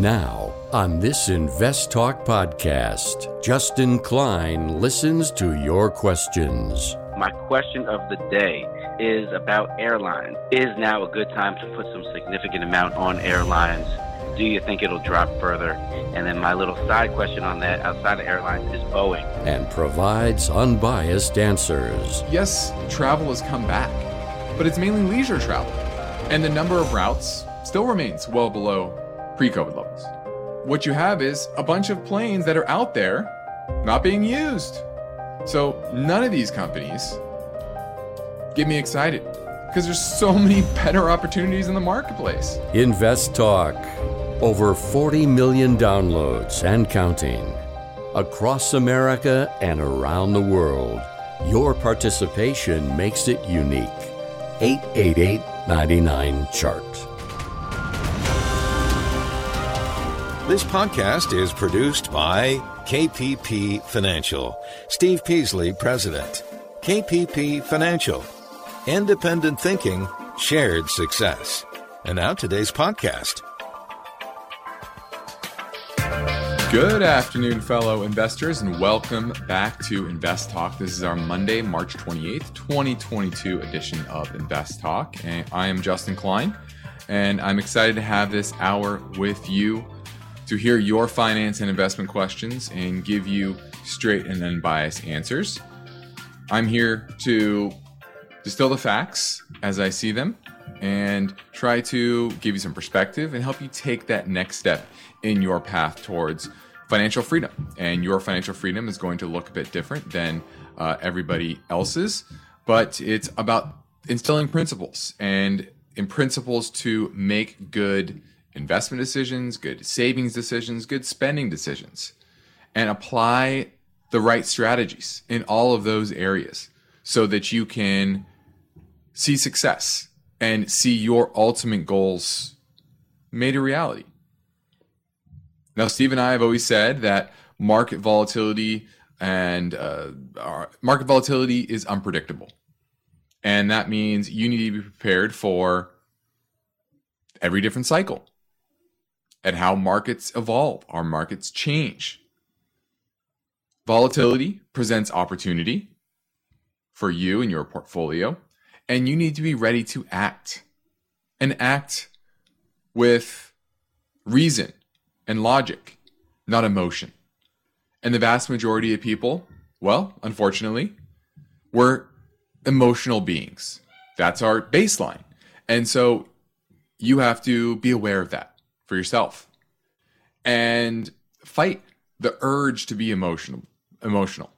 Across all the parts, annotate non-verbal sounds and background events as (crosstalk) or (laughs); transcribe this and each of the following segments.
Now, on this Invest Talk podcast, Justin Klein listens to your questions. My question of the day is about airlines. Is now a good time to put some significant amount on airlines? Do you think it'll drop further? And then my little side question on that, outside of airlines, is Boeing. And provides unbiased answers. Yes, travel has come back, but it's mainly leisure travel. And the number of routes still remains well below pre COVID levels. What you have is a bunch of planes that are out there not being used. So none of these companies get me excited because there's so (laughs) many better opportunities in the marketplace. Invest Talk. Over 40 million downloads and counting. Across America and around the world. Your participation makes it unique. 888 99 Chart. This podcast is produced by KPP Financial. Steve Peasley, President. KPP Financial. Independent thinking, shared success. And now today's podcast. Good afternoon, fellow investors, and welcome back to Invest Talk. This is our Monday, March 28th, 2022 edition of Invest Talk. And I am Justin Klein, and I'm excited to have this hour with you to hear your finance and investment questions and give you straight and unbiased answers. I'm here to distill the facts as I see them and try to give you some perspective and help you take that next step in your path towards financial freedom. And your financial freedom is going to look a bit different than uh, everybody else's, but it's about instilling principles and in principles to make good investment decisions, good savings decisions, good spending decisions, and apply the right strategies in all of those areas so that you can see success and see your ultimate goals made a reality. Now, Steve and I have always said that market volatility and uh, market volatility is unpredictable. And that means you need to be prepared for every different cycle and how markets evolve, our markets change. Volatility presents opportunity for you and your portfolio, and you need to be ready to act and act with reason and logic, not emotion. And the vast majority of people, well, unfortunately, we're emotional beings. That's our baseline. And so you have to be aware of that for yourself. And fight the urge to be emotional emotional.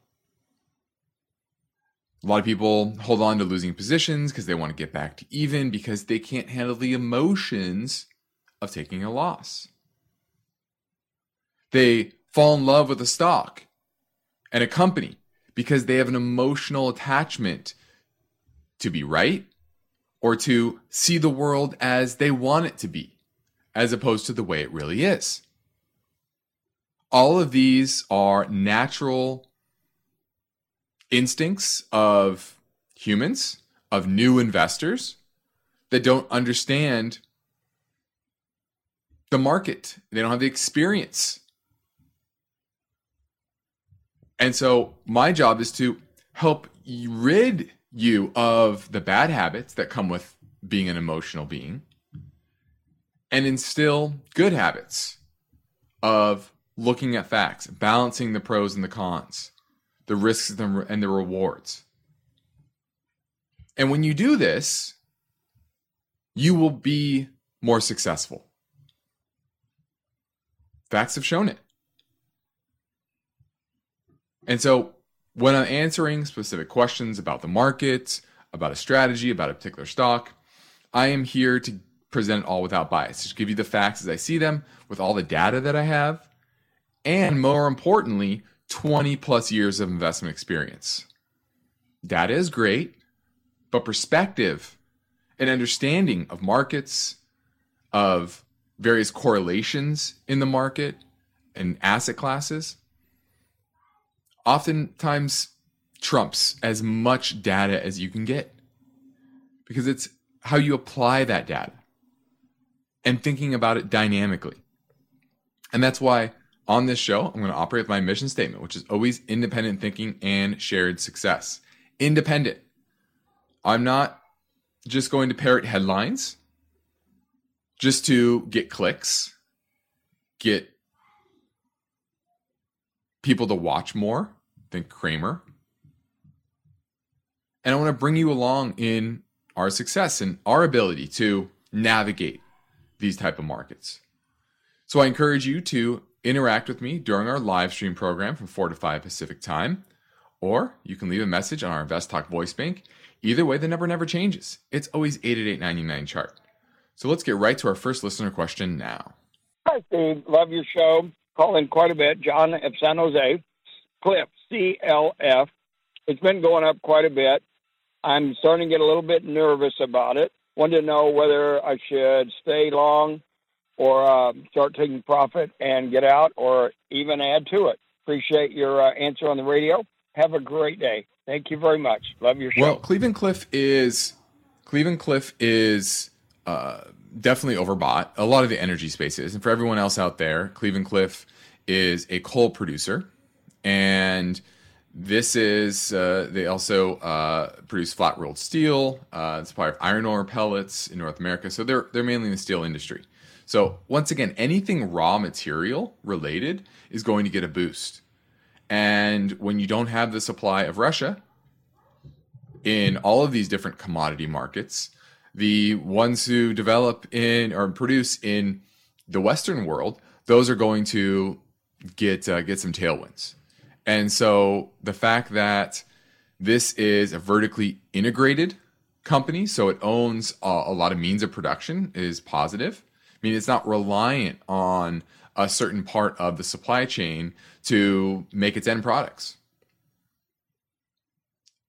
A lot of people hold on to losing positions because they want to get back to even because they can't handle the emotions of taking a loss. They fall in love with a stock and a company because they have an emotional attachment to be right or to see the world as they want it to be as opposed to the way it really is. All of these are natural instincts of humans, of new investors that don't understand the market. They don't have the experience. And so my job is to help rid you of the bad habits that come with being an emotional being and instill good habits of looking at facts, balancing the pros and the cons, the risks and the rewards. And when you do this, you will be more successful. Facts have shown it. And so when I'm answering specific questions about the market, about a strategy, about a particular stock, I am here to present it all without bias. Just give you the facts as I see them with all the data that I have, and more importantly, 20 plus years of investment experience. Data is great, but perspective and understanding of markets, of various correlations in the market and asset classes, oftentimes trumps as much data as you can get because it's how you apply that data and thinking about it dynamically. And that's why on this show, I'm going to operate with my mission statement, which is always independent thinking and shared success. Independent. I'm not just going to parrot headlines just to get clicks, get people to watch more. Think Cramer. And I want to bring you along in our success and our ability to navigate these type of markets. So I encourage you to interact with me during our live stream program from 4 to 5 Pacific time, or you can leave a message on our Invest Talk voice bank. Either way, the number never changes. It's always 888 chart. So let's get right to our first listener question now. Hi, Steve. Love your show. Calling quite a bit. John at San Jose. Cliff, CLF. It's been going up quite a bit. I'm starting to get a little bit nervous about it. Wanted to know whether I should stay long or uh, start taking profit and get out or even add to it. Appreciate your uh, answer on the radio. Have a great day. Thank you very much. Love your show. Well, Cleveland Cliff is Cleveland Cliff is uh, definitely overbought. A lot of the energy spaces, and for everyone else out there, Cleveland Cliff is a coal producer, and this is uh, they also uh, produce flat rolled steel, uh, supplier of iron ore pellets in North America. So they're they're mainly in the steel industry. So once again, anything raw material related is going to get a boost. And when you don't have the supply of Russia in all of these different commodity markets, the ones who develop in or produce in the Western world, those are going to get uh, get some tailwinds. And so the fact that this is a vertically integrated company, so it owns a, a lot of means of production, is positive. I mean, it's not reliant on a certain part of the supply chain to make its end products.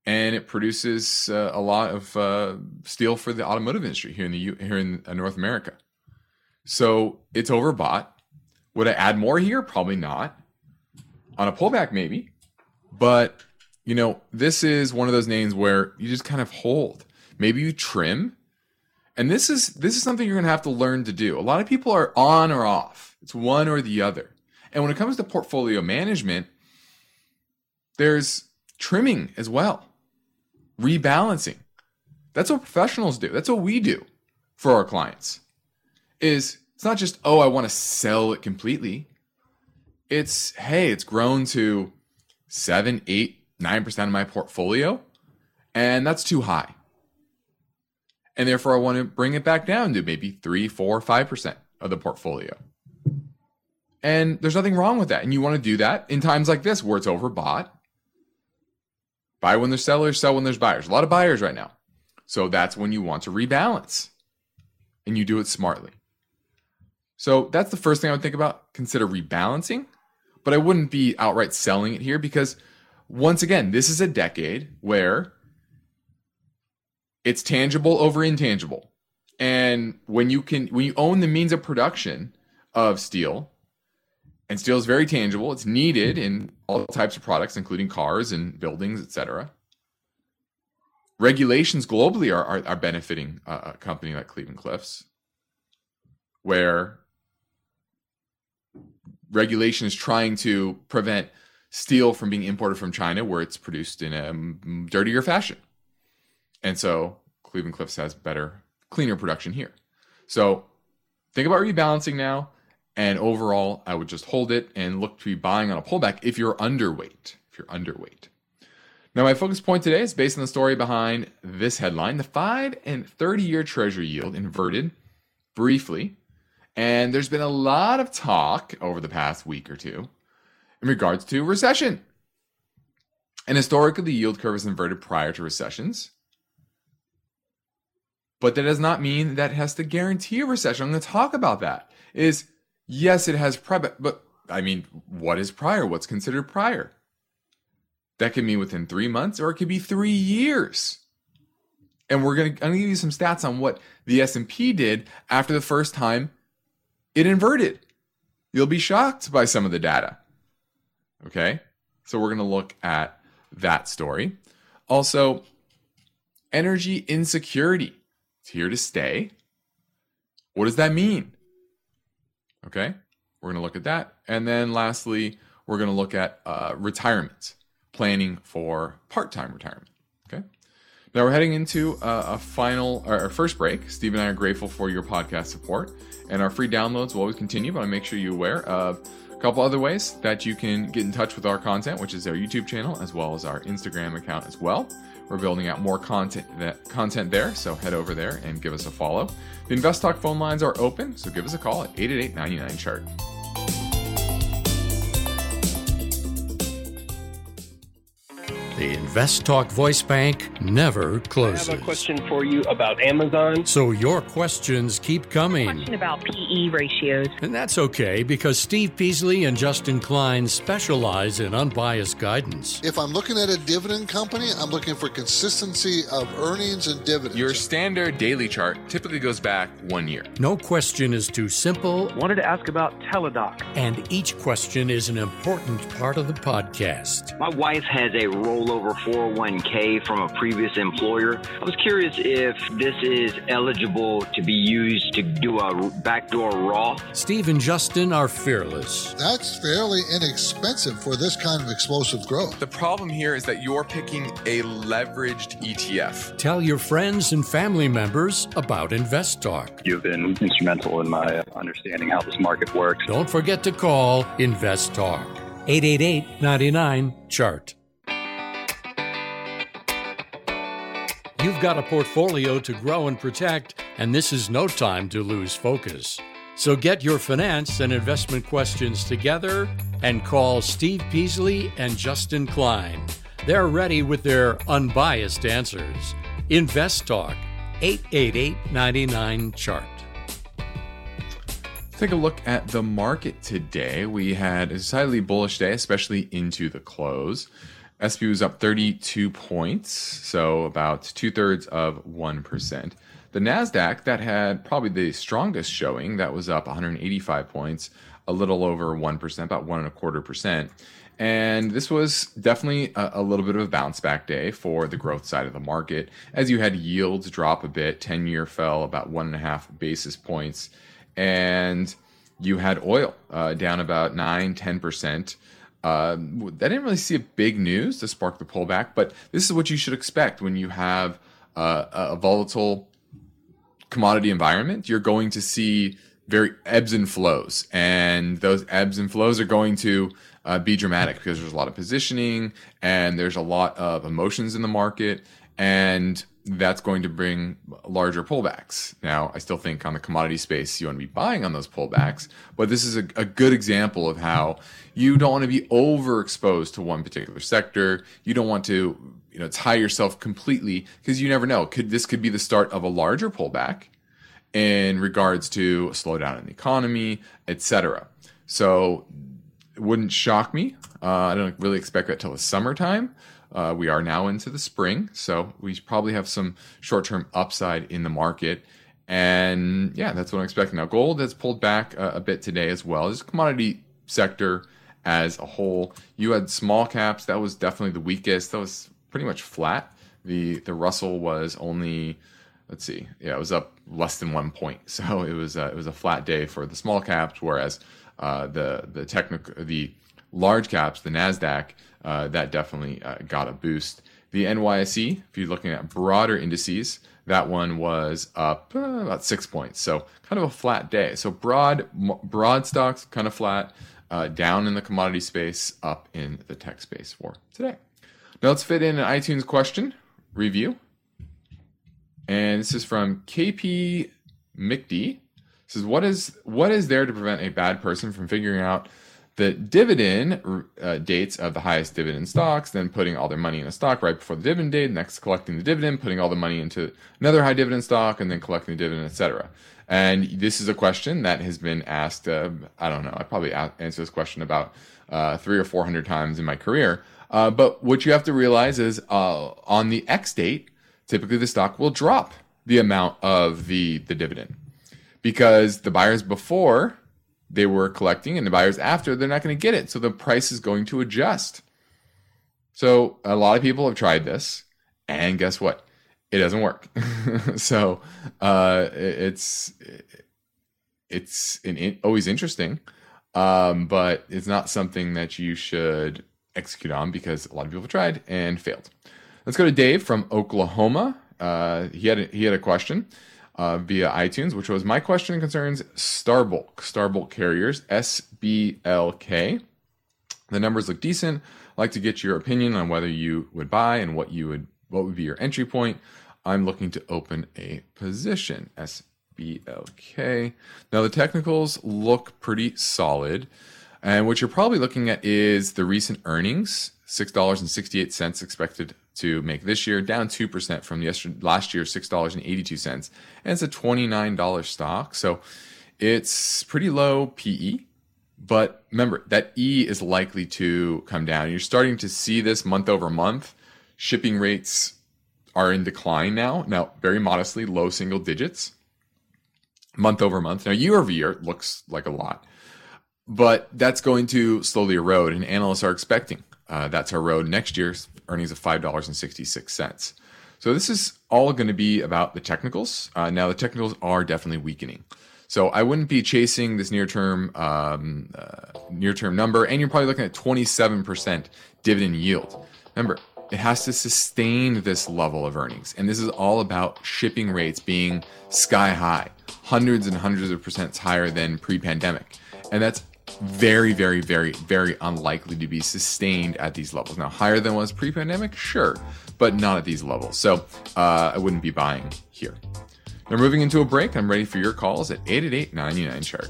And it produces uh, a lot of uh, steel for the automotive industry here in the U- here in uh, North America. So it's overbought. Would I add more here? Probably not. On a pullback, maybe. But you know, this is one of those names where you just kind of hold. Maybe you trim and this is this is something you're going to have to learn to do. A lot of people are on or off. It's one or the other. And when it comes to portfolio management, there's trimming as well. Rebalancing. That's what professionals do. That's what we do for our clients. Is it's not just, "Oh, I want to sell it completely." It's, "Hey, it's grown to 7, 8, 9% of my portfolio, and that's too high." and therefore I want to bring it back down to maybe three, four, five percent of the portfolio. And there's nothing wrong with that. And you want to do that in times like this where it's overbought. Buy when there's sellers, sell when there's buyers. A lot of buyers right now. So that's when you want to rebalance. And you do it smartly. So that's the first thing I would think about. Consider rebalancing. But I wouldn't be outright selling it here because, once again, this is a decade where it's tangible over intangible. And when you can when you own the means of production of steel, and steel is very tangible, it's needed in all types of products, including cars and buildings, etc. Regulations globally are, are, are benefiting a, a company like Cleveland Cliffs, where regulation is trying to prevent steel from being imported from China, where it's produced in a dirtier fashion. And so Cleveland Cliffs has better, cleaner production here. So think about rebalancing now. And overall, I would just hold it and look to be buying on a pullback if you're underweight. If you're underweight. Now, my focus point today is based on the story behind this headline. The 5 and 30 year treasury yield inverted briefly. And there's been a lot of talk over the past week or two in regards to recession. And historically, the yield curve is inverted prior to recessions. But that does not mean that has to guarantee a recession. I'm going to talk about that. Is yes, it has prior, but I mean, what is prior? What's considered prior? That could mean within three months, or it could be three years. And we're going to, I'm going to give you some stats on what the S&P did after the first time it inverted. You'll be shocked by some of the data. Okay, so we're going to look at that story. Also, energy insecurity It's here to stay. What does that mean? Okay. We're going to look at that. And then lastly, we're going to look at uh, retirement, planning for part time retirement. Now we're heading into uh, a final, our first break. Steve and I are grateful for your podcast support, and our free downloads will always continue. But I make sure you're aware of a couple other ways that you can get in touch with our content, which is our YouTube channel as well as our Instagram account as well. We're building out more content that, content there, so head over there and give us a follow. The Invest Talk phone lines are open, so give us a call at 888 99 chart. The Invest Talk Voice Bank never closes. I have a question for you about Amazon. So your questions keep coming. Question about PE ratios. And that's okay because Steve Peasley and Justin Klein specialize in unbiased guidance. If I'm looking at a dividend company, I'm looking for consistency of earnings and dividends. Your standard daily chart typically goes back one year. No question is too simple, Wanted to ask about Teladoc. and each question is an important part of the podcast. My wife has a rollover 401k from a previous employer. I was curious if this is eligible to be used to do a backdoor Roth. Steve and Justin are fearless. That's fairly inexpensive for this kind of explosive growth. The problem here is that you're picking a leveraged ETF. Tell your friends and family members about Invest Talk. You've been instrumental in my understanding how this market works. Don't forget to call Invest Talk. 888 99 Chart. You've got a portfolio to grow and protect, and this is no time to lose focus. So get your finance and investment questions together and call Steve Peasley and Justin Klein. They're ready with their unbiased answers. Invest Talk, 888 99 Chart. Take a look at the market today. We had a decidedly bullish day, especially into the close. SP was up 32 points, so about two thirds of 1%. The NASDAQ, that had probably the strongest showing, that was up 185 points, a little over 1%, about one and a quarter percent. And this was definitely a, a, little bit of a bounce back day for the growth side of the market, as you had yields drop a bit. 10 year fell about one and a half basis points. And you had oil uh, down about 9, 10%. Uh, I didn't really see a big news to spark the pullback, but this is what you should expect when you have uh, a volatile commodity environment. You're going to see very ebbs and flows, and those ebbs and flows are going to uh, be dramatic because there's a lot of positioning and there's a lot of emotions in the market, and that's going to bring larger pullbacks. Now, I still think on the commodity space, you want to be buying on those pullbacks, but this is a, a good example of how you don't want to be overexposed to one particular sector. You don't want to, you know, tie yourself completely because you never know. Could this could be the start of a larger pullback in regards to a slowdown in the economy, etc. So, it wouldn't shock me. Uh, I don't really expect that till the summertime. Uh, we are now into the spring, so we probably have some short term upside in the market. And yeah, that's what I'm expecting. Now, gold has pulled back a, bit today as well. This commodity sector as a whole. You had small caps, that was definitely the weakest. That was pretty much flat. The the Russell was only let's see, yeah, it was up less than one point. (laughs) So it was it was a flat day for the small caps, whereas uh, the the technical the large caps, the Nasdaq, uh, that definitely uh, got a boost. The NYSE, if you're looking at broader indices, that one was up uh, about six points. So kind of a flat day. So broad broad stocks kind of flat, uh, down in the commodity space, up in the tech space for today. Now let's fit in an iTunes question review. And this is from KP McD. It says, what is what is there to prevent a bad person from figuring out the dividend uh, dates of the highest dividend stocks, then putting all their money in a stock right before the dividend date, next collecting the dividend, putting all the money into another high dividend stock, and then collecting the dividend, etc. And this is a question that has been asked. Uh, I don't know. I probably answered this question about uh, three or four hundred times in my career. Uh, but what you have to realize is uh, on the X date, typically the stock will drop the amount of the the dividend because the buyers before they were collecting and the buyers after they're not going to get it. So the price is going to adjust. So a lot of people have tried this and guess what? It doesn't work. (laughs) So uh, it's it's an, always interesting um, but it's not something that you should execute on because a lot of people have tried and failed. Let's go to Dave from Oklahoma. Uh, he had a, he had a question uh, via iTunes, which was my question concerns Star Bulk, Starbulk Carriers, SBLK. The numbers look decent. I'd like to get your opinion on whether you would buy and what you would what would be your entry point. I'm looking to open a position. SBLK. Now the technicals look pretty solid. And what you're probably looking at is the recent earnings, $6.68 expected to make this year, down 2% from yesterday, last year, $6.82. And it's a $29 stock. So it's pretty low PE. But remember, that E is likely to come down. You're starting to see this month over month. Shipping rates are in decline now. Now, very modestly, low single digits month over month. Now, year over year looks like a lot, but that's going to slowly erode, and analysts are expecting uh, that to erode next year's earnings of $5.66. So, this is all going to be about the technicals. Uh, now, the technicals are definitely weakening. So I wouldn't be chasing this near term um, uh, near term number, and you're probably looking at 27% dividend yield. Remember, it has to sustain this level of earnings, and this is all about shipping rates being sky high, hundreds and hundreds of percent higher than pre-pandemic, and that's very, very, very, very unlikely to be sustained at these levels. Now, higher than was pre-pandemic, sure, but not at these levels. So uh, I wouldn't be buying here. Now, moving into a break, I'm ready for your calls at 888 99 chart.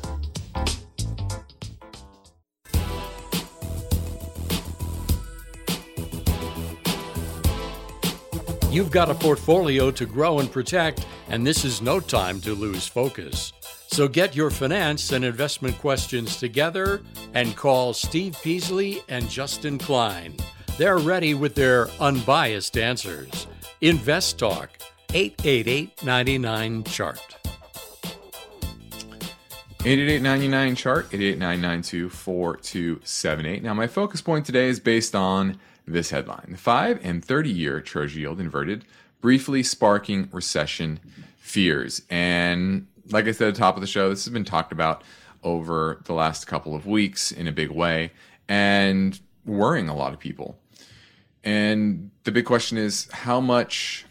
You've got a portfolio to grow and protect, and this is no time to lose focus. So get your finance and investment questions together and call Steve Peasley and Justin Klein. They're ready with their unbiased answers. Invest Talk 888 99 Chart. 888 chart 888 Now my focus point today is based on this headline. The 5 and 30 year treasury yield inverted, briefly sparking recession fears. And like I said at the top of the show, this has been talked about over the last couple of weeks in a big way and worrying a lot of people. And the big question is how much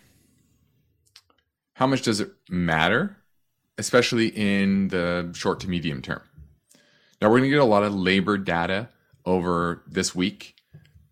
how much does it matter, especially in the short to medium term? Now, we're going to get a lot of labor data over this week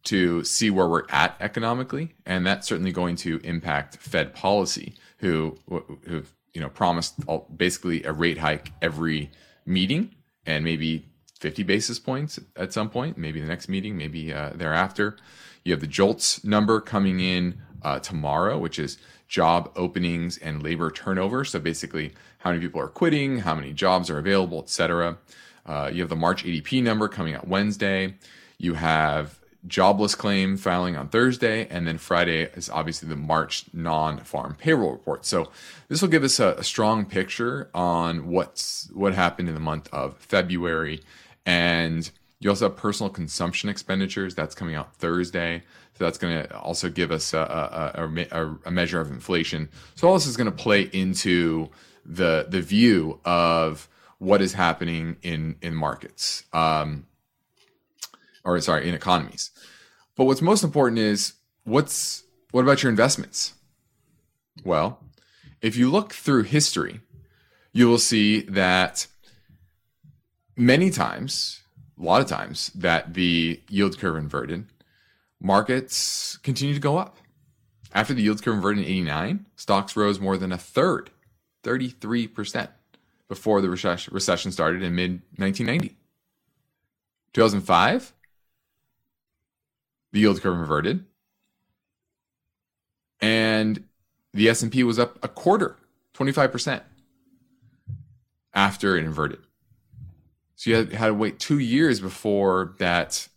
to see where we're at economically, and that's certainly going to impact Fed policy, who who you know promised basically a rate hike every meeting and maybe 50 basis points at some point, maybe the next meeting, maybe uh, thereafter. You have the JOLTS number coming in uh, tomorrow, which is job openings and labor turnover. So basically, how many people are quitting, how many jobs are available, etc. Uh, you have the March ADP number coming out Wednesday. You have jobless claim filing on Thursday, and then Friday is obviously the March non-farm payroll report. So this will give us a, a, strong picture on what's what happened in the month of February, and you also have personal consumption expenditures that's coming out Thursday. So that's going to also give us a, a, a, measure of inflation. So all this is going to play into the the view of what is happening in in markets, um, or sorry, in economies. But what's most important is what's what about your investments? Well, if you look through history, you will see that many times, a lot of times, that the yield curve inverted markets continue to go up. After the yield curve inverted in 89, stocks rose more than a third, 33%, before the recession started in mid 1990. 2005, the yield curve inverted, and the S&P was up a quarter, 25%, after it inverted. So you had, had to wait two years before that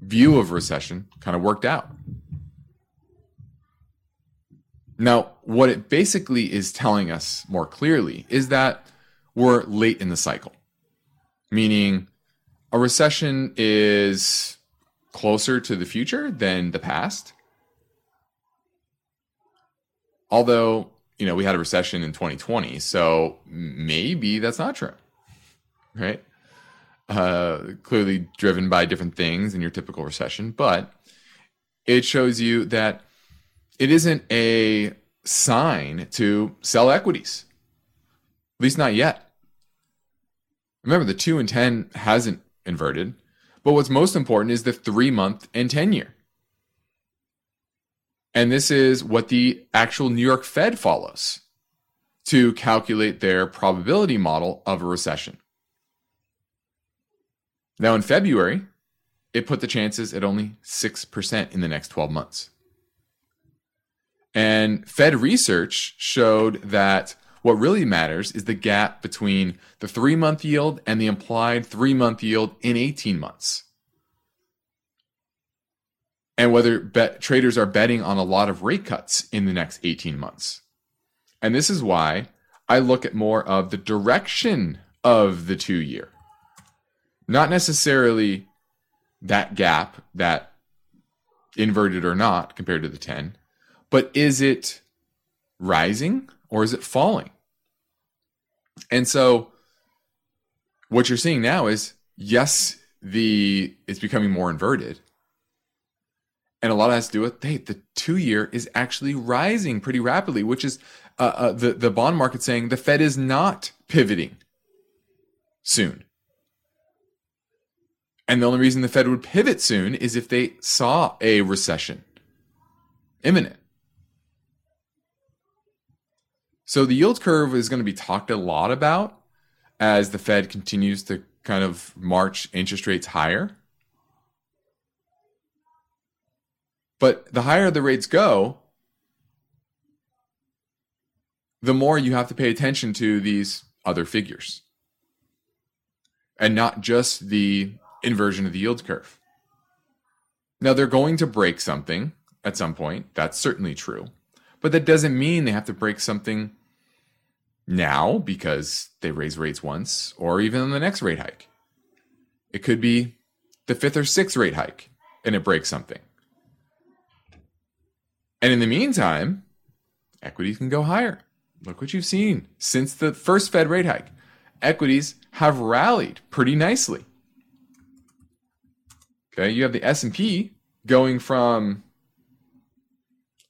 view of recession kind of worked out. Now, what it basically is telling us more clearly is that we're late in the cycle, meaning a recession is closer to the future than the past. Although, you know, we had a recession in 2020, so maybe that's not true, right? uh, clearly driven by different things in your typical recession, but it shows you that it isn't a sign to sell equities, at least not yet. Remember, the 2 and 10 hasn't inverted, but what's most important is the three month and 10 year. And this is what the actual New York Fed follows to calculate their probability model of a recession. Now, in February, it put the chances at only 6% in the next 12 months. And Fed research showed that what really matters is the gap between the three month yield and the implied three month yield in 18 months. And whether bet- traders are betting on a lot of rate cuts in the next 18 months. And this is why I look at more of the direction of the two year, not necessarily that gap, that inverted or not compared to the 10, but is it rising or is it falling? And so what you're seeing now is yes, the it's becoming more inverted. And a lot has to do with hey, the two year is actually rising pretty rapidly, which is uh, uh, the the bond market saying the Fed is not pivoting soon. And the only reason the Fed would pivot soon is if they saw a recession imminent. So the yield curve is going to be talked a lot about as the Fed continues to kind of march interest rates higher. But the higher the rates go, the more you have to pay attention to these other figures and not just the inversion of the yield curve. Now, they're going to break something at some point. That's certainly true. But that doesn't mean they have to break something now because they raise rates once or even on the next rate hike. It could be the fifth or sixth rate hike and it breaks something. And in the meantime, equities can go higher. Look what you've seen since the first Fed rate hike. Equities have rallied pretty nicely. Okay, you have the S&P going from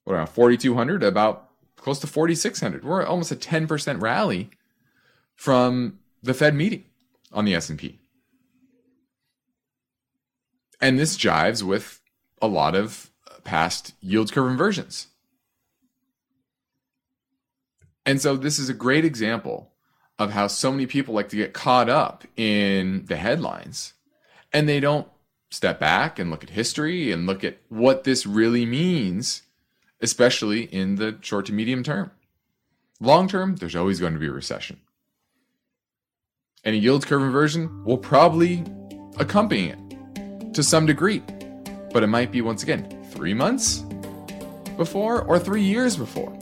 what around 4200 about close to 4600. We're almost a 10% rally from the Fed meeting on the S&P. And this jives with a lot of past yield curve inversions. And so this is a great example of how so many people like to get caught up in the headlines and they don't step back and look at history and look at what this really means, especially in the short to medium term. Long term, there's always going to be a recession. And a yield curve inversion will probably accompany it to some degree, but it might be once again three months before or three years before.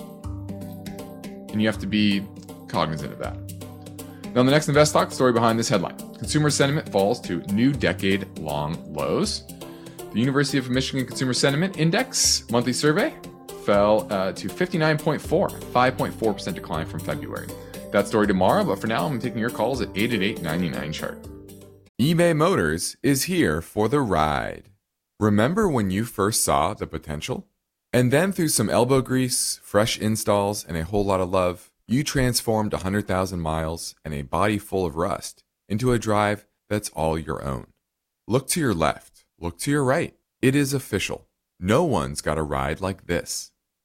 And you have to be cognizant of that. Now, the next Invest Talk story behind this headline Consumer sentiment falls to new decade long lows. The University of Michigan Consumer Sentiment Index monthly survey fell uh, to 59.4, 5.4% decline from February. That story tomorrow, but for now, I'm taking your calls at 888 99 chart. eBay Motors is here for the ride. Remember when you first saw the potential? And then through some elbow grease, fresh installs, and a whole lot of love, you transformed 100,000 miles and a body full of rust into a drive that's all your own. Look to your left, look to your right. It is official. No one's got a ride like this.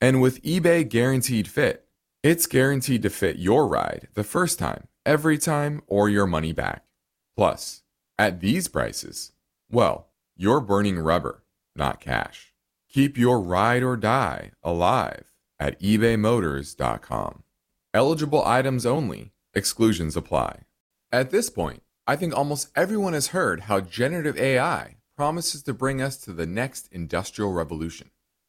And with eBay Guaranteed Fit, it's guaranteed to fit your ride the first time, every time, or your money back. Plus, at these prices, well, you're burning rubber, not cash. Keep your ride or die alive at ebaymotors.com. Eligible items only, exclusions apply. At this point, I think almost everyone has heard how generative AI promises to bring us to the next industrial revolution.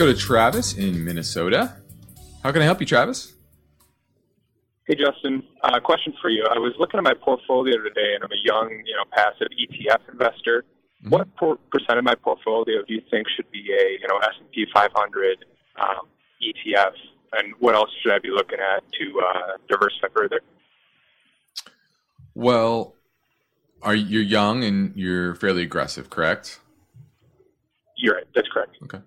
Let's go to Travis in Minnesota. How can I help you, Travis? Hey, Justin. Uh, question for you. I was looking at my portfolio today, and I'm a young, you know, passive ETF investor. Mm-hmm. What por- percent of my portfolio do you think should be a, you know, S&P 500 um, ETF, and what else should I be looking at to uh, diversify further? Well, are you're young and you're fairly aggressive, correct? You're right. That's correct. Okay.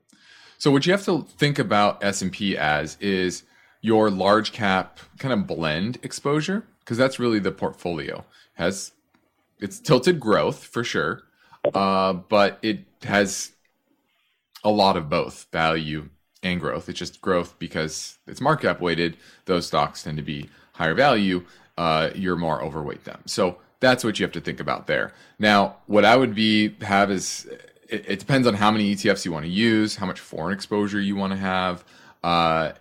So what you have to think about S&P as is your large cap kind of blend exposure because that's really the portfolio. Has it's tilted growth for sure uh, but it has a lot of both value and growth. It's just growth because it's market cap weighted. Those stocks tend to be higher value uh, you're more overweight them. So that's what you have to think about there. Now what i would be have is it, it depends on how many etfs you want to use how much foreign exposure you want to have uh,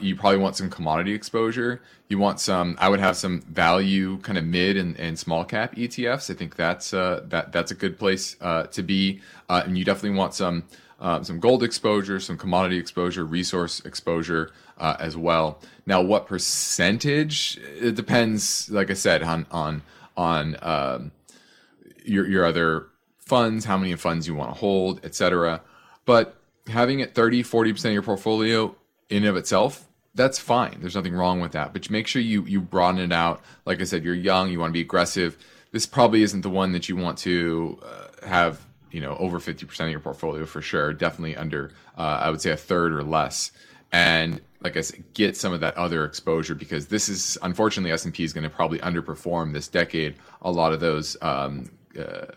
you probably want some commodity exposure. You want some. I would have some value, kind of mid and, and small cap ETFs. I think that's uh, that that's a good place uh, to be. Uh, and you definitely want some uh, some gold exposure, some commodity exposure, resource exposure uh, as well. Now, what percentage? It depends. Like I said, on on on um, your your other funds, how many funds you want to hold, etc. But having it 30, 40% of your portfolio in and of itself, that's fine. There's nothing wrong with that. But make sure you you broaden it out. Like I said, you're young, you want to be aggressive. This probably isn't the one that you want to uh, have, you know, over 50% of your portfolio for sure. Definitely under, uh, I would say, a third or less. And like I said, get some of that other exposure because this is unfortunately S and P is going to probably underperform this decade. A lot of those um,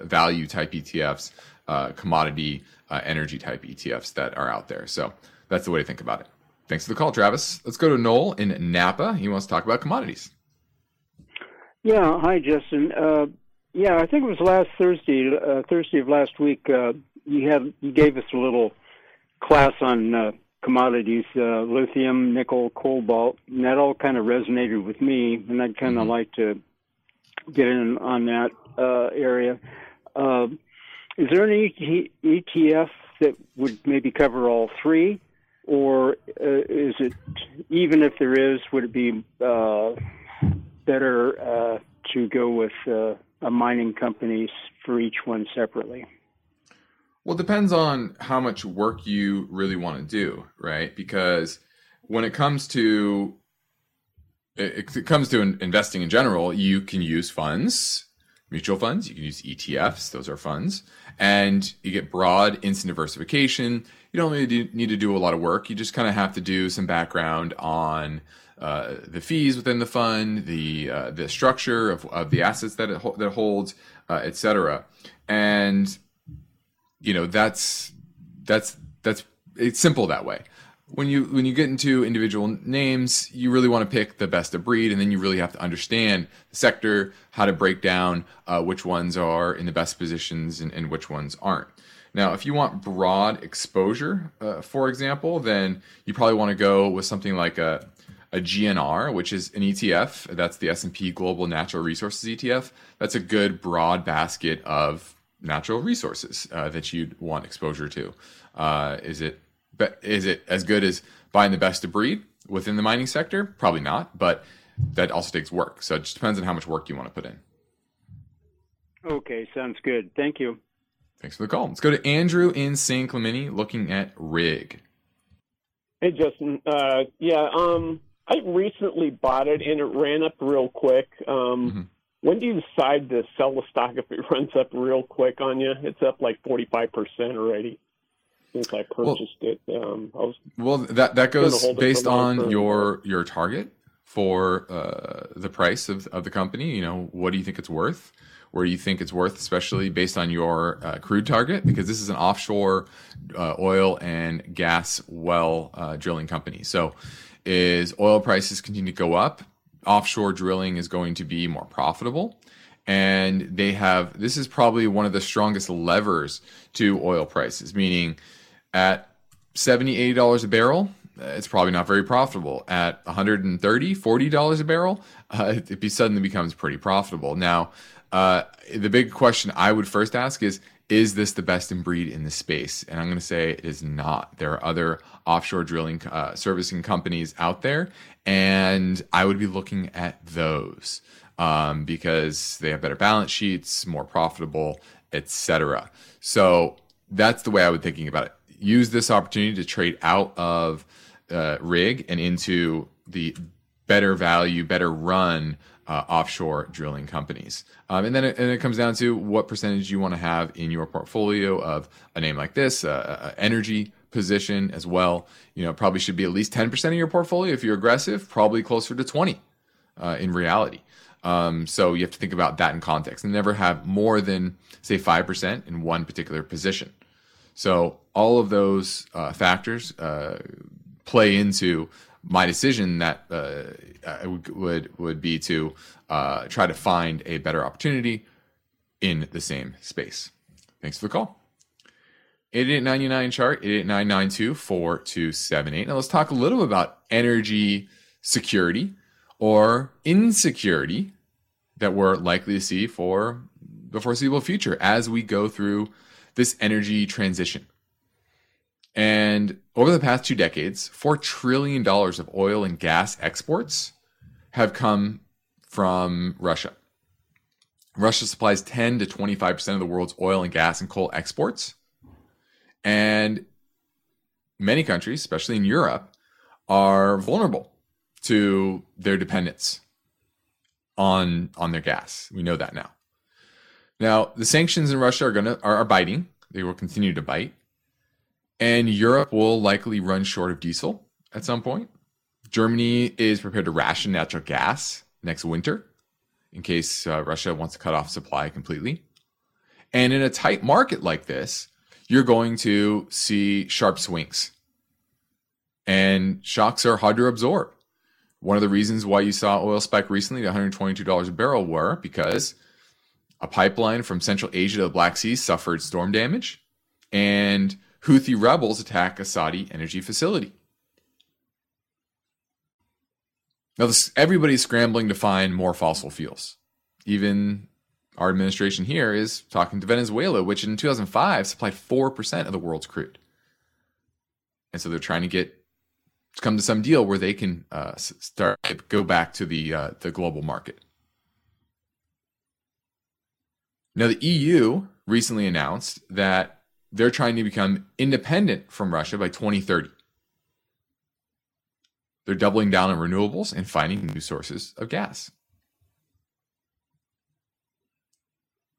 value type ETFs, uh, commodity uh, energy type ETFs that are out there. So that's the way to think about it. Thanks for the call, Travis. Let's go to Noel in Napa. He wants to talk about commodities. Yeah. Hi, Justin. Uh, yeah, I think it was last Thursday, uh, Thursday of last week. Uh, you had you gave us a little class on uh, commodities, uh, lithium, nickel, cobalt, and that all kind of resonated with me, and I'd kind of mm-hmm. like to get in on that uh, area. Uh, is there an ETF that would maybe cover all three, or uh, is it even if there is, would it be uh, better uh, to go with uh, a mining companies for each one separately? Well, it depends on how much work you really want to do, right? Because when it comes to it, it comes to investing in general, you can use funds mutual funds. You can use ETFs; those are funds, and you get broad instant diversification. You don't really need to do a lot of work. You just kind of have to do some background on uh, the fees within the fund, the uh, the structure of, of the assets that it, that it holds, uh, etc. And you know that's that's that's it's simple that way. When you when you get into individual names, you really want to pick the best of breed, and then you really have to understand the sector, how to break down uh, which ones are in the best positions and, and which ones aren't. Now, if you want broad exposure, uh, for example, then you probably want to go with something like a a GNR, which is an ETF. That's the S&P Global Natural Resources ETF. That's a good broad basket of natural resources uh, that you'd want exposure to. Uh, is it is it as good as buying the best of breed within the mining sector? Probably not, but that also takes work. So it just depends on how much work you want to put in. Okay, sounds good. Thank you. Thanks for the call. Let's go to Andrew in San Clemente looking at rig. Hey Justin, uh, yeah, um, I recently bought it and it ran up real quick. Um, mm-hmm. When do you decide to sell the stock if it (laughs) runs up real quick on you? It's up like 45% already since I purchased well, it. Um, I was well, that, that goes based on your, your target for uh, the price of, of the company. You know, what do you think it's worth? Where do you think it's worth, especially based on your uh, crude target? Because this is an offshore uh, oil and gas well uh, drilling company. So is oil prices continue to go up, offshore drilling is going to be more profitable. And they have this is probably one of the strongest levers to oil prices, meaning at 70 $80 a barrel, it's probably not very profitable. At 130 $40 a barrel, uh, it be, suddenly becomes pretty profitable. Now, uh, the big question I would first ask is is this the best in breed in the space? And I'm going to say it is not. There are other offshore drilling uh, servicing companies out there, and I would be looking at those um, because they have better balance sheets, more profitable, etc. So that's the way I would thinking about it. Use this opportunity to trade out of uh, rig and into the better value, better run uh, offshore drilling companies. Um, and then it, and it comes down to what percentage you want to have in your portfolio of a name like this, uh, energy position as well. You know, probably should be at least 10% of your portfolio. If you're aggressive, probably closer to 20 uh, in reality. Um, so you have to think about that in context and never have more than, say, 5% in one particular position. So all of those uh, factors uh, play into my decision that uh, would would be to uh, try to find a better opportunity in the same space. Thanks for the call. 8899 chart 889924 Now let's talk a little about energy security or insecurity that we're likely to see for the foreseeable future as we go through this energy transition. And over the past two decades, $4 trillion of oil and gas exports have come from Russia. Russia supplies 10 to 25% of the world's oil and gas and coal exports. And many countries, especially in Europe, are vulnerable to their dependence on on their gas. We know that now. Now, the sanctions in Russia are going to are, are biting. They will continue to bite. And Europe will likely run short of diesel at some point. Germany is prepared to ration natural gas next winter in case uh, Russia wants to cut off supply completely. And in a tight market like this, you're going to see sharp swings. And shocks are hard to absorb. One of the reasons why you saw oil spike recently to $122 a barrel were because a pipeline from Central Asia to the Black Sea suffered storm damage, and Houthi rebels attack a Saudi energy facility. Now, this, everybody's scrambling to find more fossil fuels. Even our administration here is talking to Venezuela, which in 2005 supplied 4% of the world's crude. And so they're trying to get to come to some deal where they can uh, start go back to the uh, the global market. Now, the EU recently announced that they're trying to become independent from Russia by 2030. They're doubling down on renewables and finding new sources of gas.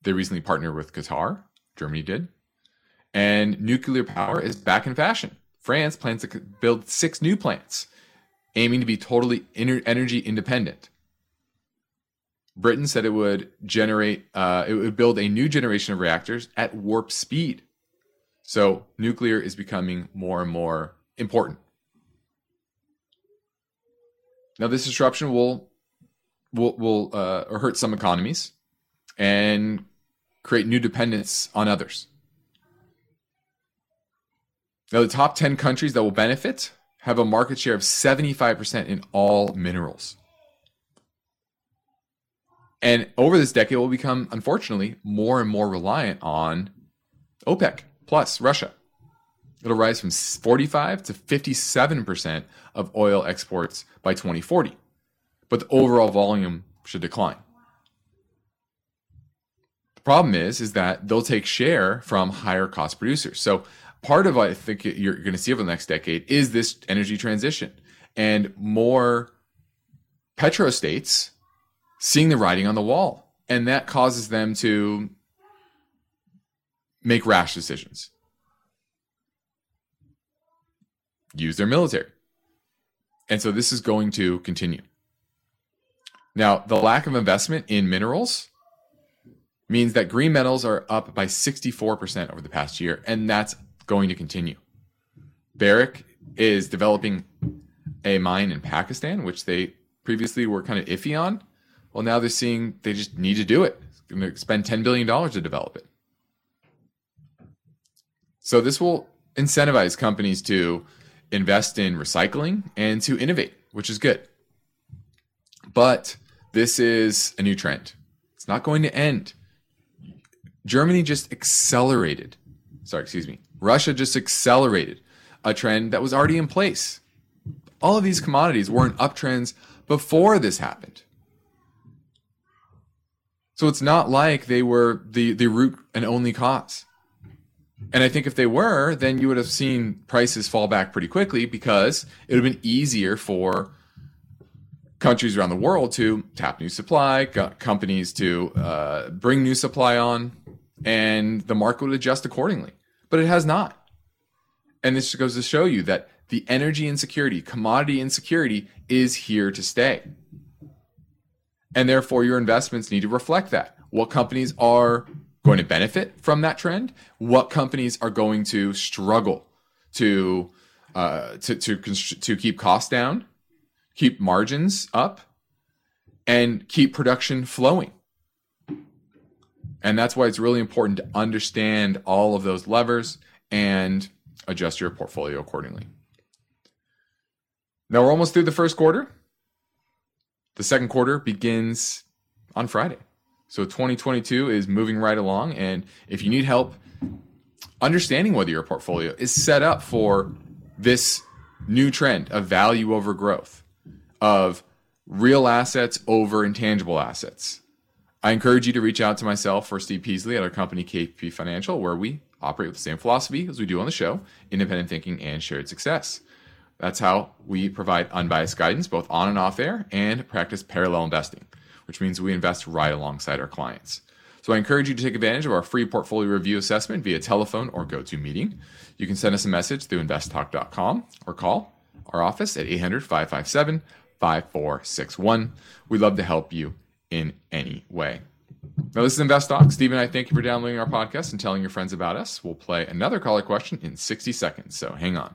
They recently partnered with Qatar, Germany did. And nuclear power is back in fashion. France plans to build six new plants, aiming to be totally energy independent. Britain said it would generate, uh, it would build a new generation of reactors at warp speed. So nuclear is becoming more and more important. Now, this disruption will will will uh, hurt some economies and create new dependence on others. Now, the top 10 countries that will benefit have a market share of 75% in all minerals. And over this decade, we'll become, unfortunately, more and more reliant on OPEC plus Russia. It'll rise from 45 to 57% of oil exports by 2040. But the overall volume should decline. The problem is, is that they'll take share from higher cost producers. So part of what I think you're going to see over the next decade is this energy transition and more petrostates seeing the writing on the wall. And that causes them to make rash decisions, use their military. And so this is going to continue. Now, the lack of investment in minerals means that green metals are up by 64% over the past year, and that's going to continue. Barrick is developing a mine in Pakistan, which they previously were kind of iffy on. Well, now they're seeing they just need to do it. Going to spend $10 billion to develop it. So this will incentivize companies to invest in recycling and to innovate, which is good. But this is a new trend. It's not going to end. Germany just accelerated. Sorry, excuse me. Russia just accelerated a trend that was already in place. All of these commodities were in uptrends before this happened. So it's not like they were the, the root and only cause. And I think if they were, then you would have seen prices fall back pretty quickly because it would have been easier for countries around the world to tap new supply, companies to uh, bring new supply on, and the market would adjust accordingly but it has not. And this goes to show you that the energy insecurity, commodity insecurity is here to stay. And therefore, your investments need to reflect that. What companies are going to benefit from that trend? What companies are going to struggle to uh, to to to keep costs down, keep margins up, and keep production flowing? And that's why it's really important to understand all of those levers and adjust your portfolio accordingly. Now we're almost through the first quarter. The second quarter begins on Friday. So 2022 is moving right along. And if you need help understanding whether your portfolio is set up for this new trend of value over growth, of real assets over intangible assets, I encourage you to reach out to myself or Steve Peasley at our company KP Financial, where we operate with the same philosophy as we do on the show independent thinking and shared success. That's how we provide unbiased guidance both on and off air and practice parallel investing, which means we invest right alongside our clients. So I encourage you to take advantage of our free portfolio review assessment via telephone or GoToMeeting. You can send us a message through investtalk.com or call our office at 800 557 5461. We'd love to help you in any way. Now, this is Invest Talk. Steve and I thank you for downloading our podcast and telling your friends about us. We'll play another caller question in 60 seconds, so hang on.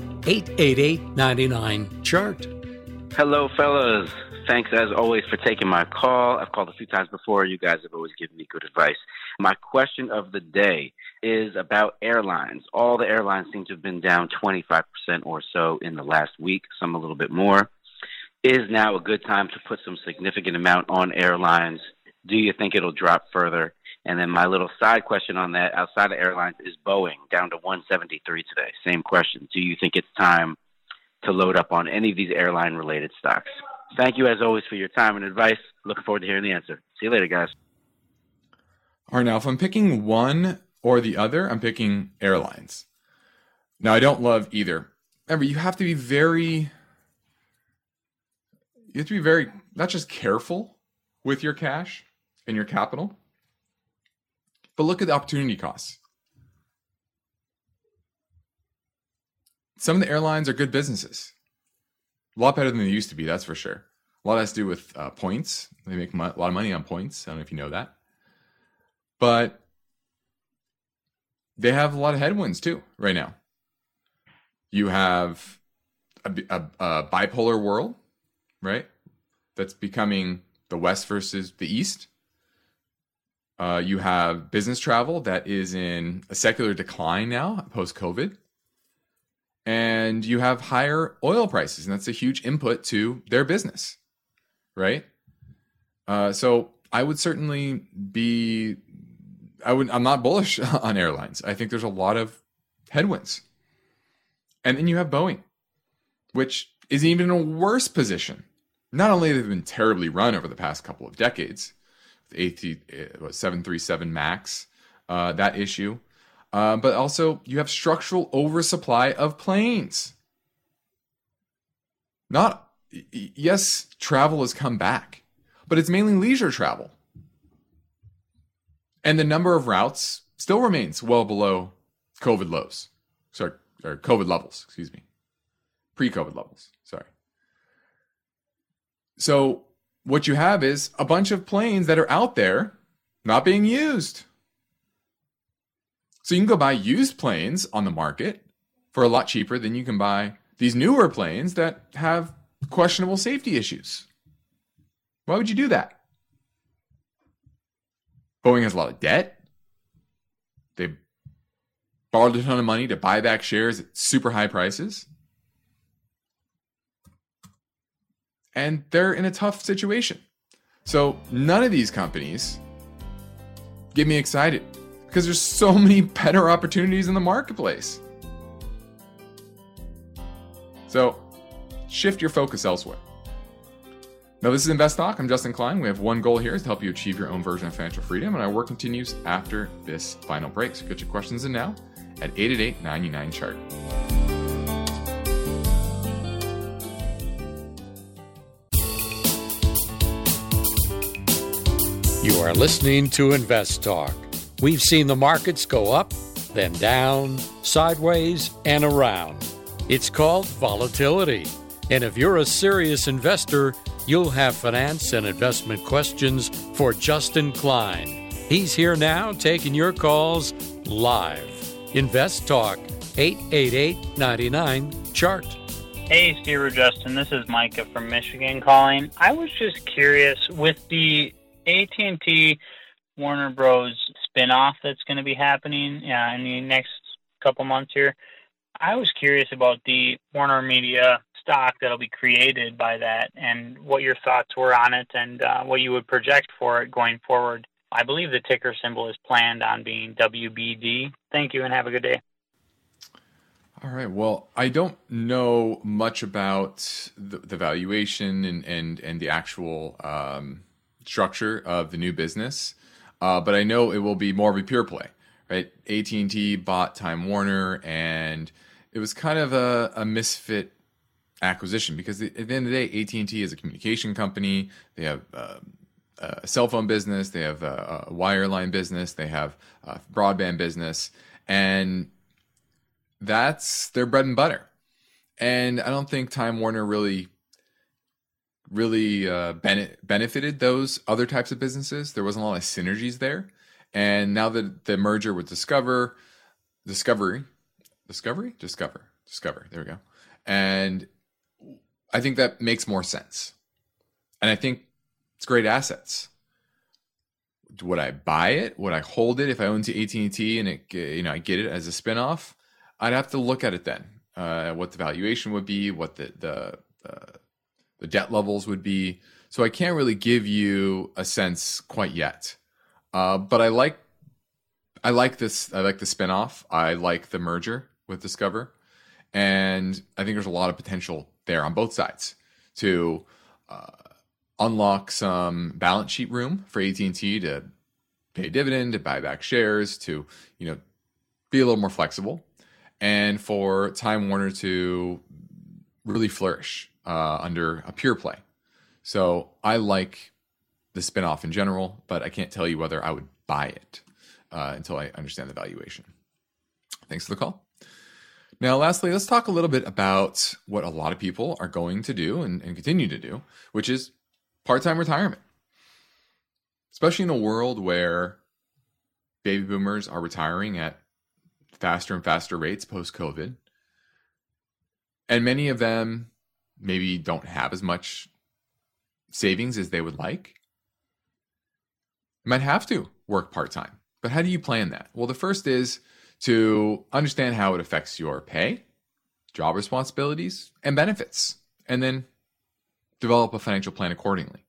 888 99 Chart. Hello, fellas. Thanks as always for taking my call. I've called a few times before. You guys have always given me good advice. My question of the day is about airlines. All the airlines seem to have been down 25% or so in the last week, some a little bit more. Is now a good time to put some significant amount on airlines? Do you think it'll drop further? And then my little side question on that, outside of airlines, is Boeing down to 173 today. Same question. Do you think it's time to load up on any of these airline related stocks? Thank you as always for your time and advice. Looking forward to hearing the answer. See you later, guys. All right, now if I'm picking one or the other, I'm picking airlines. Now I don't love either. Remember, you have to be very you have to be very not just careful with your cash and your capital, but look at the opportunity costs. Some of the airlines are good businesses. A lot better than they used to be, that's for sure. A lot has to do with uh, points. They make a lot of money on points. I don't know if you know that. But they have a lot of headwinds too right now. You have a, a, a bipolar world, right? That's becoming the West versus the East. Uh, you have business travel that is in a secular decline now post COVID. And you have higher oil prices, and that's a huge input to their business, right? Uh, so I would certainly be, I would, I'm not bullish (laughs) on airlines. I think there's a lot of headwinds. And then you have Boeing, which is even in a worse position. Not only have they been terribly run over the past couple of decades, 737 MAX, uh, that issue, uh, but also you have structural oversupply of planes. Not, yes, travel has come back, but it's mainly leisure travel. And the number of routes still remains well below COVID lows. Sorry, or COVID levels, excuse me. Pre COVID levels, sorry. So what you have is a bunch of planes that are out there not being used. So you can go buy used planes on the market for a lot cheaper than you can buy these newer planes that have questionable safety issues. Why would you do that? Boeing has a lot of debt. They borrowed a ton of money to buy back shares at super high prices. And they're in a tough situation. So none of these companies get me excited because there's so (laughs) many better opportunities in the marketplace. So shift your focus elsewhere. Now, this is Invest Talk. I'm Justin Klein. We have one goal here is to help you achieve your own version of financial freedom, and our work continues after this final break. So get your questions in now at 888 99 chart. You are listening to Invest Talk. We've seen the markets go up, then down, sideways, and around. It's called volatility. And if you're a serious investor, you'll have finance and investment questions for Justin Klein. He's here now taking your calls live. Invest Talk, 888 99 Chart. Hey, Steve or Justin, this is Micah from Michigan calling. I was just curious with the AT&T Warner Bros. spinoff that's going to be happening uh, in the next couple months here. I was curious about the Warner Media stock that'll be created by that and what your thoughts were on it and uh, what you would project for it going forward. I believe the ticker symbol is planned on being WBD. Thank you and have a good day. All right. Well, I don't know much about the, the valuation and, and, and the actual um, structure of the new business, uh, but I know it will be more of a pure play, right? AT and T bought Time Warner, and it was kind of a, a misfit acquisition because at the end of the day, AT and T is a communication company. They have uh, a cell phone business, they have a, a wireline business, they have a broadband business, and that's their bread and butter. And I don't think Time Warner really really uh, benefited those other types of businesses. There wasn't a lot of synergies there. And now that the merger with Discover, Discovery, Discovery? Discover. Discover. There we go. And I think that makes more sense. And I think it's great assets. Would I buy it? Would I hold it if I own to AT&T and it you know I get it as a spinoff? I'd have to look at it then. Uh, what the valuation would be, what the the uh, the debt levels would be. So I can't really give you a sense quite yet. Uh, but I like I like this. I like the spinoff. I like the merger with Discover, and I think there's a lot of potential there on both sides to uh, unlock some balance sheet room for AT and T to pay dividend, to buy back shares, to you know be a little more flexible, and for Time Warner to really flourish uh, under a pure play. So I like the spinoff in general, but I can't tell you whether I would buy it uh, until I understand the valuation. Thanks for the call. Now, lastly, let's talk a little bit about what a lot of people are going to do and, and continue to do, which is part time retirement. Especially in a world where baby boomers are retiring at faster and faster rates post COVID. And many of them maybe don't have as much savings as they would like. Might have to work part time. But how do you plan that? Well, the first is to understand how it affects your pay, job responsibilities, and benefits, and then develop a financial plan accordingly.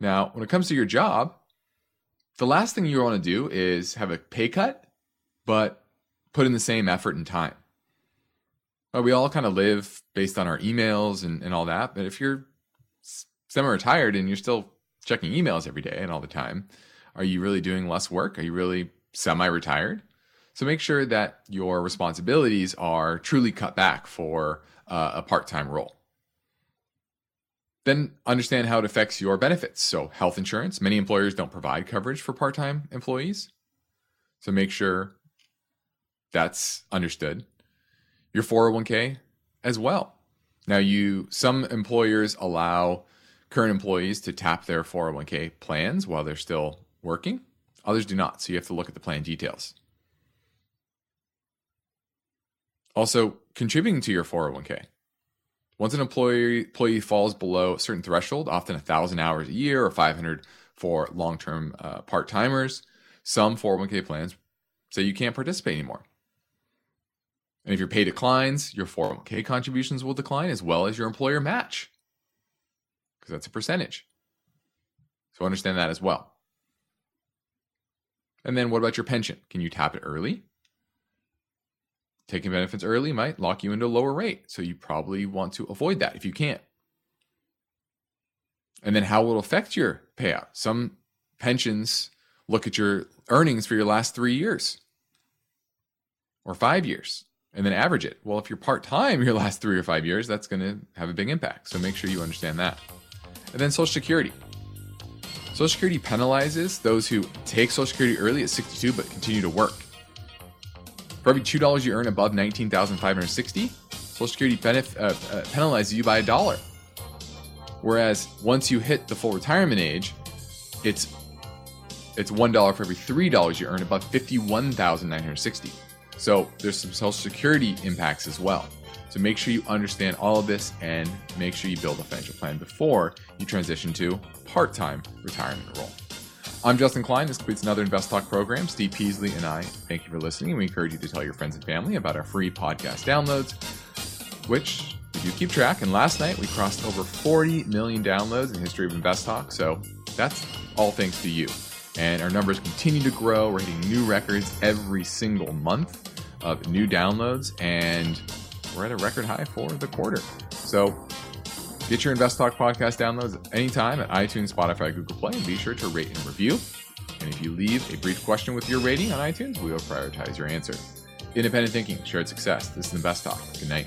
Now, when it comes to your job, the last thing you want to do is have a pay cut, but put in the same effort and time. Well, we all kind of live based on our emails and, and all that. But if you're semi retired and you're still checking emails every day and all the time, are you really doing less work? Are you really semi retired? So make sure that your responsibilities are truly cut back for uh, a part time role. Then understand how it affects your benefits. So, health insurance, many employers don't provide coverage for part time employees. So, make sure that's understood. Your 401k as well. Now, you some employers allow current employees to tap their 401k plans while they're still working. Others do not, so you have to look at the plan details. Also, contributing to your 401k. Once an employee, employee falls below a certain threshold, often 1,000 hours a year or 500 for long term uh, part timers, some 401k plans say you can't participate anymore. And if your pay declines, your 401k contributions will decline as well as your employer match because that's a percentage. So understand that as well. And then what about your pension? Can you tap it early? Taking benefits early might lock you into a lower rate. So you probably want to avoid that if you can't. And then how will it affect your payout? Some pensions look at your earnings for your last three years or five years and then average it. Well, if you're part time your (laughs) last three or five years, that's going to have a big impact. So make sure you understand that. And then Social Security. Social Security penalizes those who take Social Security early at 62 but continue to work. For every $2 you earn above 19,560, Social Security benef- uh, uh, penalizes you by a dollar. Whereas once you hit the full retirement age, it's it's one dollar for every three dollars you earn above 51,960. So there's some Social Security impacts as well. So make sure you understand all of this and make sure you build a financial plan before you transition to part-time retirement role. I'm Justin Klein. This completes another Invest Talk program. Steve Peasley and I thank you for listening. We encourage you to tell your friends and family about our free podcast downloads, which we do keep track. And last night we crossed over 40 million downloads in the history of Invest Talk. So that's all thanks to you. And our numbers continue to grow. We're hitting new records every single month of new downloads, and we're at a record high for the quarter. So get your Invest Talk podcast downloads anytime at iTunes, Spotify, Google Play, and be sure to rate and review. And if you leave a brief question with your rating on iTunes, we will prioritize your answer. Independent thinking, shared success. This is Invest Talk. Good night.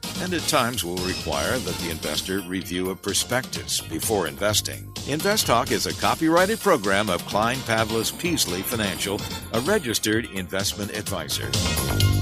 and at times will require that the investor review a prospectus before investing. Invest Talk is a copyrighted program of Klein Pavlis Peasley Financial, a registered investment advisor.